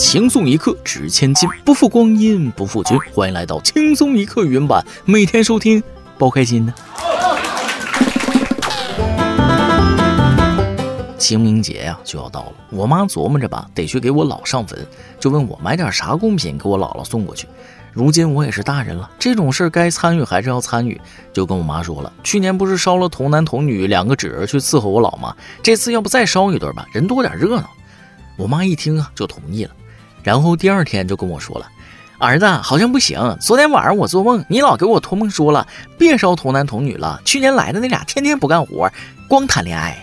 轻松一刻值千金，不负光阴不负君。欢迎来到轻松一刻原版，每天收听，包开心呢。清明节呀就要到了，我妈琢磨着吧，得去给我姥上坟，就问我买点啥贡品给我姥姥送过去。如今我也是大人了，这种事该参与还是要参与，就跟我妈说了。去年不是烧了童男童女两个纸人去伺候我姥吗？这次要不再烧一对吧，人多点热闹。我妈一听啊，就同意了。然后第二天就跟我说了，儿子好像不行，昨天晚上我做梦，你老给我托梦说了，别烧童男童女了。去年来的那俩天天不干活，光谈恋爱。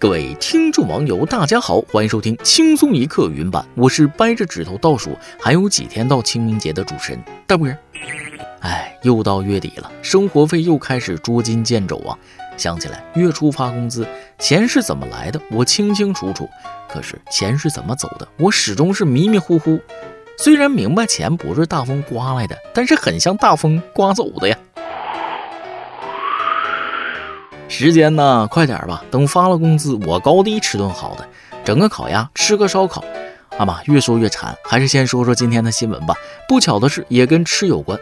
各位听众网友，大家好，欢迎收听轻松一刻云版，我是掰着指头倒数还有几天到清明节的主持人大波。哎，又到月底了，生活费又开始捉襟见肘啊！想起来月初发工资，钱是怎么来的，我清清楚楚；可是钱是怎么走的，我始终是迷迷糊糊。虽然明白钱不是大风刮来的，但是很像大风刮走的呀。时间呢，快点吧！等发了工资，我高低吃顿好的，整个烤鸭，吃个烧烤。阿妈越说越馋，还是先说说今天的新闻吧。不巧的是，也跟吃有关。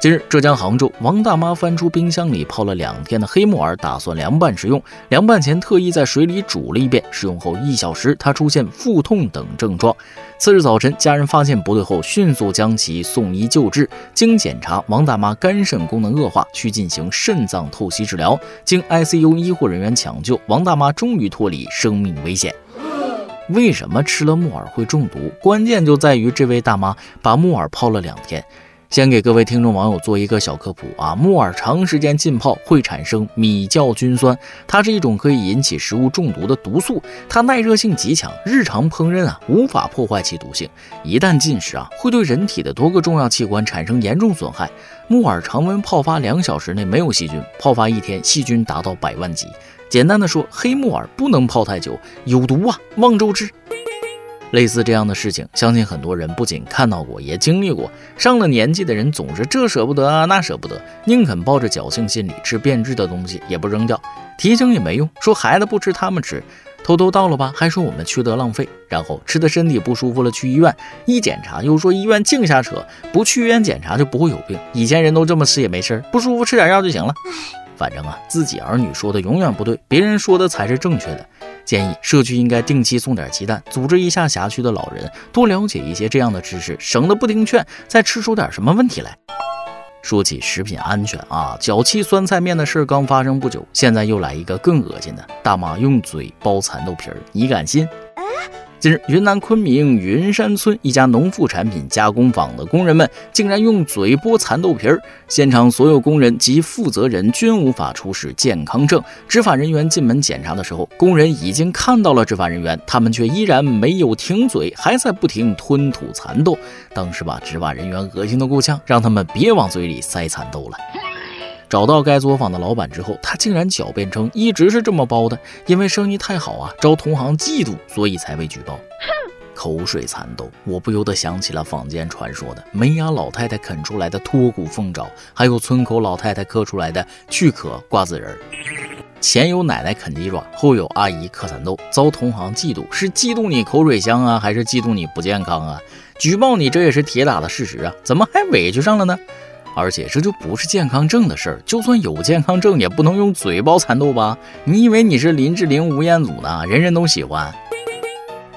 近日，浙江杭州，王大妈翻出冰箱里泡了两天的黑木耳，打算凉拌食用。凉拌前特意在水里煮了一遍。食用后一小时，她出现腹痛等症状。次日早晨，家人发现不对后，迅速将其送医救治。经检查，王大妈肝肾功能恶化，需进行肾脏透析治疗。经 ICU 医护人员抢救，王大妈终于脱离生命危险。为什么吃了木耳会中毒？关键就在于这位大妈把木耳泡了两天。先给各位听众网友做一个小科普啊，木耳长时间浸泡会产生米酵菌酸，它是一种可以引起食物中毒的毒素，它耐热性极强，日常烹饪啊无法破坏其毒性，一旦进食啊会对人体的多个重要器官产生严重损害。木耳常温泡发两小时内没有细菌，泡发一天细菌达到百万级。简单的说，黑木耳不能泡太久，有毒啊，望周知。类似这样的事情，相信很多人不仅看到过，也经历过。上了年纪的人总是这舍不得啊，那舍不得，宁肯抱着侥幸心理吃变质的东西，也不扔掉。提醒也没用，说孩子不吃他们吃，偷偷倒了吧，还说我们缺德浪费。然后吃的身体不舒服了，去医院一检查，又说医院净瞎扯，不去医院检查就不会有病。以前人都这么吃也没事儿不舒服吃点药就行了。反正啊，自己儿女说的永远不对，别人说的才是正确的。建议社区应该定期送点鸡蛋，组织一下辖区的老人，多了解一些这样的知识，省得不听劝再吃出点什么问题来。说起食品安全啊，脚气酸菜面的事刚发生不久，现在又来一个更恶心的，大妈用嘴剥蚕豆皮儿，你敢信？近日，云南昆明云山村一家农副产品加工坊的工人们竟然用嘴剥蚕豆皮儿，现场所有工人及负责人均无法出示健康证。执法人员进门检查的时候，工人已经看到了执法人员，他们却依然没有停嘴，还在不停吞吐蚕豆。当时把执法人员恶心的够呛，让他们别往嘴里塞蚕豆了。找到该作坊的老板之后，他竟然狡辩称一直是这么包的，因为生意太好啊，招同行嫉妒，所以才被举报。口水蚕豆，我不由得想起了坊间传说的没牙老太太啃出来的脱骨凤爪，还有村口老太太刻出来的去壳瓜子仁。前有奶奶啃鸡爪，后有阿姨嗑蚕豆，遭同行嫉妒，是嫉妒你口水香啊，还是嫉妒你不健康啊？举报你，这也是铁打的事实啊，怎么还委屈上了呢？而且这就不是健康证的事儿，就算有健康证，也不能用嘴包蚕豆吧？你以为你是林志玲、吴彦祖呢？人人都喜欢。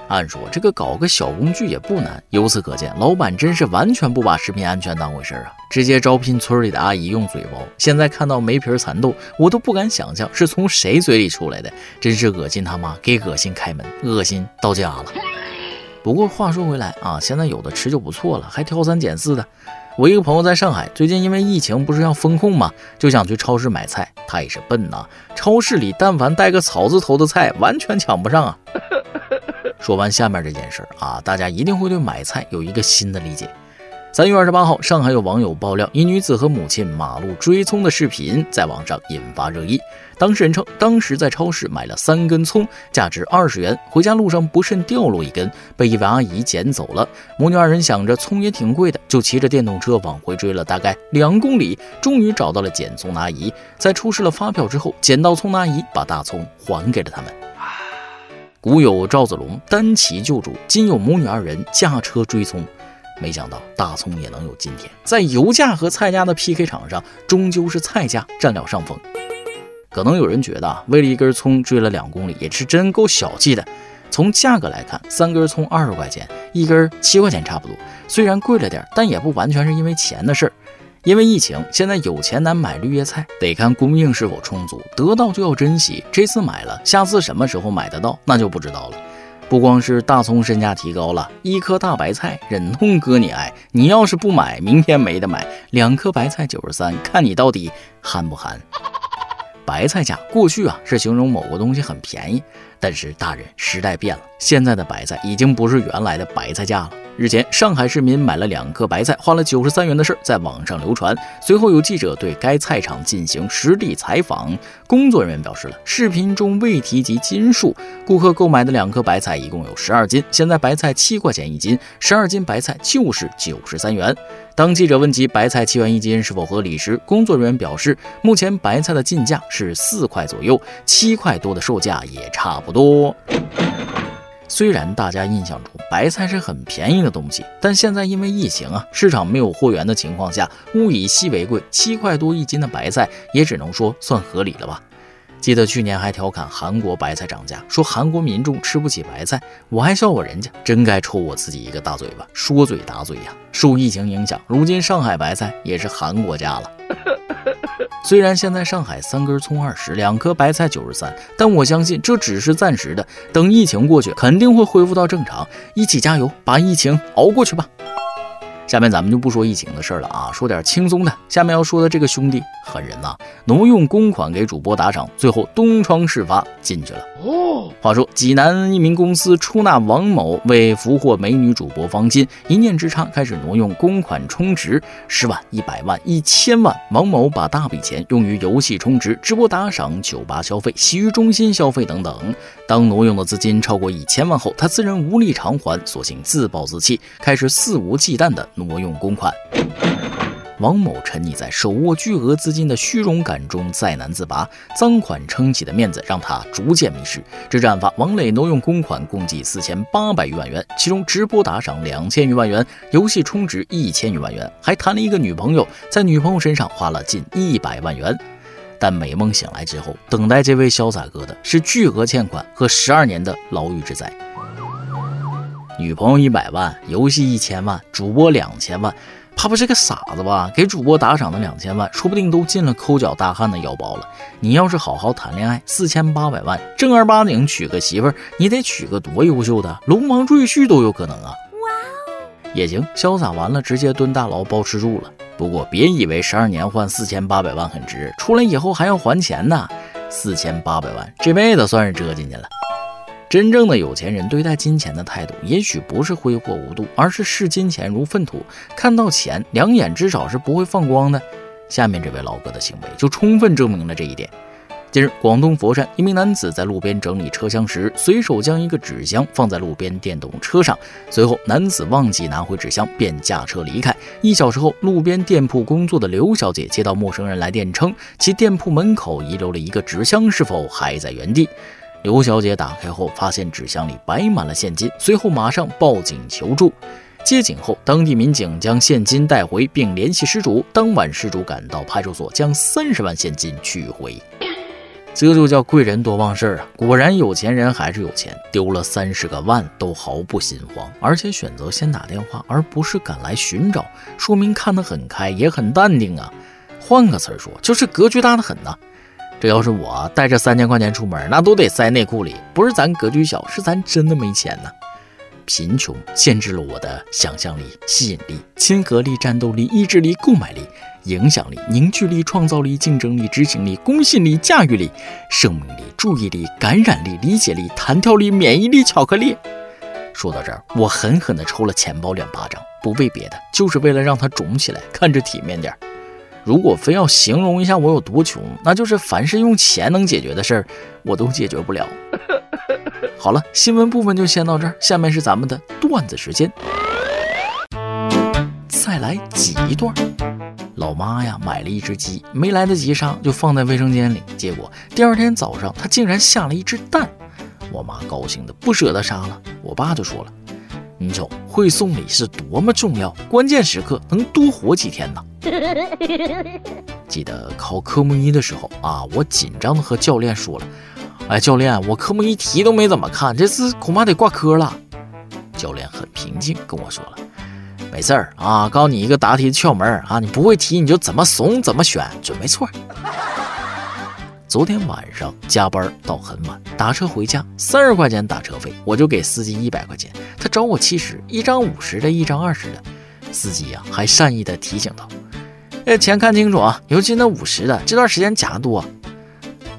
按说这个搞个小工具也不难，由此可见，老板真是完全不把食品安全当回事儿啊！直接招聘村里的阿姨用嘴包。现在看到没皮儿蚕豆，我都不敢想象是从谁嘴里出来的，真是恶心他妈给恶心开门，恶心到家了。不过话说回来啊，现在有的吃就不错了，还挑三拣四的。我一个朋友在上海，最近因为疫情不是要封控吗？就想去超市买菜。他也是笨呐，超市里但凡带个草字头的菜，完全抢不上啊。说完下面这件事儿啊，大家一定会对买菜有一个新的理解。三月二十八号，上海有网友爆料，一女子和母亲马路追葱的视频在网上引发热议。当事人称，当时在超市买了三根葱，价值二十元，回家路上不慎掉落一根，被一位阿姨捡走了。母女二人想着葱也挺贵的，就骑着电动车往回追了大概两公里，终于找到了捡葱的阿姨。在出示了发票之后，捡到葱的阿姨把大葱还给了他们。古有赵子龙单骑救主，今有母女二人驾车追葱。没想到大葱也能有今天，在油价和菜价的 PK 场上，终究是菜价占了上风。可能有人觉得，为了一根葱追了两公里，也是真够小气的。从价格来看，三根葱二十块钱，一根七块钱差不多。虽然贵了点，但也不完全是因为钱的事儿。因为疫情，现在有钱难买绿叶菜，得看供应是否充足。得到就要珍惜，这次买了，下次什么时候买得到，那就不知道了。不光是大葱身价提高了，一颗大白菜忍痛割你爱。你要是不买，明天没得买。两颗白菜九十三，看你到底憨不憨。白菜价过去啊是形容某个东西很便宜，但是大人时代变了，现在的白菜已经不是原来的白菜价了。日前，上海市民买了两颗白菜，花了九十三元的事在网上流传。随后有记者对该菜场进行实地采访，工作人员表示了视频中未提及斤数。顾客购买的两颗白菜一共有十二斤，现在白菜七块钱一斤，十二斤白菜就是九十三元。当记者问及白菜七元一斤是否合理时，工作人员表示，目前白菜的进价是四块左右，七块多的售价也差不多。虽然大家印象中白菜是很便宜的东西，但现在因为疫情啊，市场没有货源的情况下，物以稀为贵，七块多一斤的白菜也只能说算合理了吧。记得去年还调侃韩国白菜涨价，说韩国民众吃不起白菜，我还笑话人家，真该抽我自己一个大嘴巴，说嘴打嘴呀。受疫情影响，如今上海白菜也是韩国价了。虽然现在上海三根葱二十，两颗白菜九十三，但我相信这只是暂时的。等疫情过去，肯定会恢复到正常。一起加油，把疫情熬过去吧。下面咱们就不说疫情的事了啊，说点轻松的。下面要说的这个兄弟狠人呐，挪用公款给主播打赏，最后东窗事发进去了。哦，话说济南一名公司出纳王某为俘获美女主播方金，一念之差开始挪用公款充值，十万、一百万、一千万。王某把大笔钱用于游戏充值、直播打赏、酒吧消费、洗浴中心消费等等。当挪用的资金超过一千万后，他自认无力偿还，索性自暴自弃，开始肆无忌惮地挪用公款。王某沉溺在手握巨额资金的虚荣感中，再难自拔。赃款撑起的面子让他逐渐迷失。至案发，王磊挪用公款共计四千八百余万元，其中直播打赏两千余万元，游戏充值一千余万元，还谈了一个女朋友，在女朋友身上花了近一百万元。但美梦醒来之后，等待这位潇洒哥的是巨额欠款和十二年的牢狱之灾。女朋友一百万，游戏一千万，主播两千万。怕不是个傻子吧？给主播打赏的两千万，说不定都进了抠脚大汉的腰包了。你要是好好谈恋爱，四千八百万，正儿八经娶个媳妇儿，你得娶个多优秀的，龙王赘婿都有可能啊！哇哦，也行，潇洒完了直接蹲大牢包吃住了。不过别以为十二年换四千八百万很值，出来以后还要还钱呢。四千八百万，这辈子算是折进去了。真正的有钱人对待金钱的态度，也许不是挥霍无度，而是视金钱如粪土，看到钱两眼至少是不会放光的。下面这位老哥的行为就充分证明了这一点。近日，广东佛山一名男子在路边整理车厢时，随手将一个纸箱放在路边电动车上，随后男子忘记拿回纸箱，便驾车离开。一小时后，路边店铺工作的刘小姐接到陌生人来电，称其店铺门口遗留了一个纸箱，是否还在原地？刘小姐打开后，发现纸箱里摆满了现金，随后马上报警求助。接警后，当地民警将现金带回，并联系失主。当晚，失主赶到派出所，将三十万现金取回。这就叫贵人多忘事儿啊！果然，有钱人还是有钱，丢了三十个万都毫不心慌，而且选择先打电话，而不是赶来寻找，说明看得很开，也很淡定啊。换个词儿说，就是格局大的很呐。这要是我带着三千块钱出门，那都得塞内裤里。不是咱格局小，是咱真的没钱呢。贫穷限制了我的想象力、吸引力、亲和力、战斗力、意志力、购买力、影响力、凝聚力、创造力、竞争力、执行力、公信力、驾驭力、生命力、注意力、感染力、理解力、弹跳力、免疫力、巧克力。说到这儿，我狠狠地抽了钱包两巴掌，不为别的，就是为了让它肿起来，看着体面点儿。如果非要形容一下我有多穷，那就是凡是用钱能解决的事儿，我都解决不了。好了，新闻部分就先到这儿，下面是咱们的段子时间。再来挤一段。老妈呀，买了一只鸡，没来得及杀，就放在卫生间里。结果第二天早上，她竟然下了一只蛋。我妈高兴的不舍得杀了，我爸就说了：“你瞅，会送礼是多么重要，关键时刻能多活几天呢。”记得考科目一的时候啊，我紧张的和教练说了：“哎，教练，我科目一题都没怎么看，这次恐怕得挂科了。”教练很平静跟我说了：“没事儿啊，告诉你一个答题的窍门啊，你不会题你就怎么怂怎么选，准没错。”昨天晚上加班到很晚，打车回家三十块钱打车费，我就给司机一百块钱，他找我七十，一张五十的，一张二十的。司机呀还善意的提醒道：“哎，钱看清楚啊，尤其那五十的，这段时间假多。”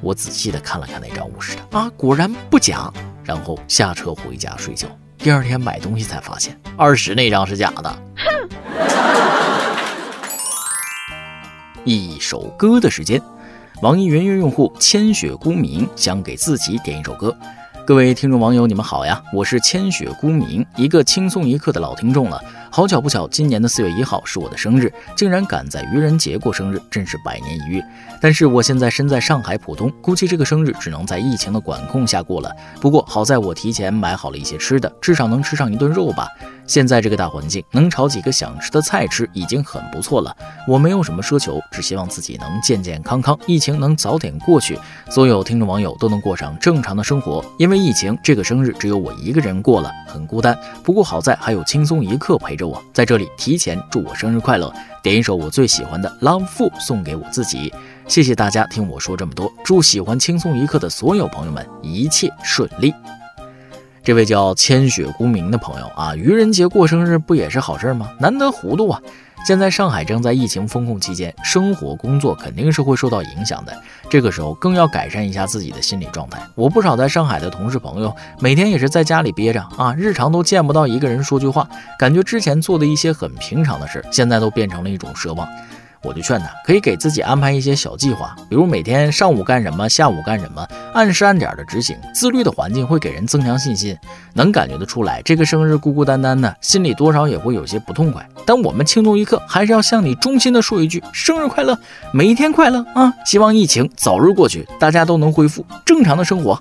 我仔细的看了看那张五十的啊，果然不假。然后下车回家睡觉。第二天买东西才发现二十那张是假的。哼一首歌的时间。网易云音乐用户千雪孤明想给自己点一首歌。各位听众网友，你们好呀，我是千雪孤明，一个轻松一刻的老听众了。好巧不巧，今年的四月一号是我的生日，竟然赶在愚人节过生日，真是百年一遇。但是我现在身在上海浦东，估计这个生日只能在疫情的管控下过了。不过好在我提前买好了一些吃的，至少能吃上一顿肉吧。现在这个大环境，能炒几个想吃的菜吃已经很不错了。我没有什么奢求，只希望自己能健健康康，疫情能早点过去，所有听众网友都能过上正常的生活。因为疫情，这个生日只有我一个人过了，很孤单。不过好在还有轻松一刻陪着我，在这里提前祝我生日快乐，点一首我最喜欢的《Love Fu》送给我自己。谢谢大家听我说这么多，祝喜欢轻松一刻的所有朋友们一切顺利。这位叫千雪孤明的朋友啊，愚人节过生日不也是好事吗？难得糊涂啊！现在上海正在疫情封控期间，生活工作肯定是会受到影响的。这个时候更要改善一下自己的心理状态。我不少在上海的同事朋友，每天也是在家里憋着啊，日常都见不到一个人说句话，感觉之前做的一些很平常的事，现在都变成了一种奢望。我就劝他，可以给自己安排一些小计划，比如每天上午干什么，下午干什么，按时按点的执行。自律的环境会给人增强信心。能感觉得出来，这个生日孤孤单单的，心里多少也会有些不痛快。但我们轻松一刻还是要向你衷心的说一句：生日快乐，每一天快乐啊！希望疫情早日过去，大家都能恢复正常的生活。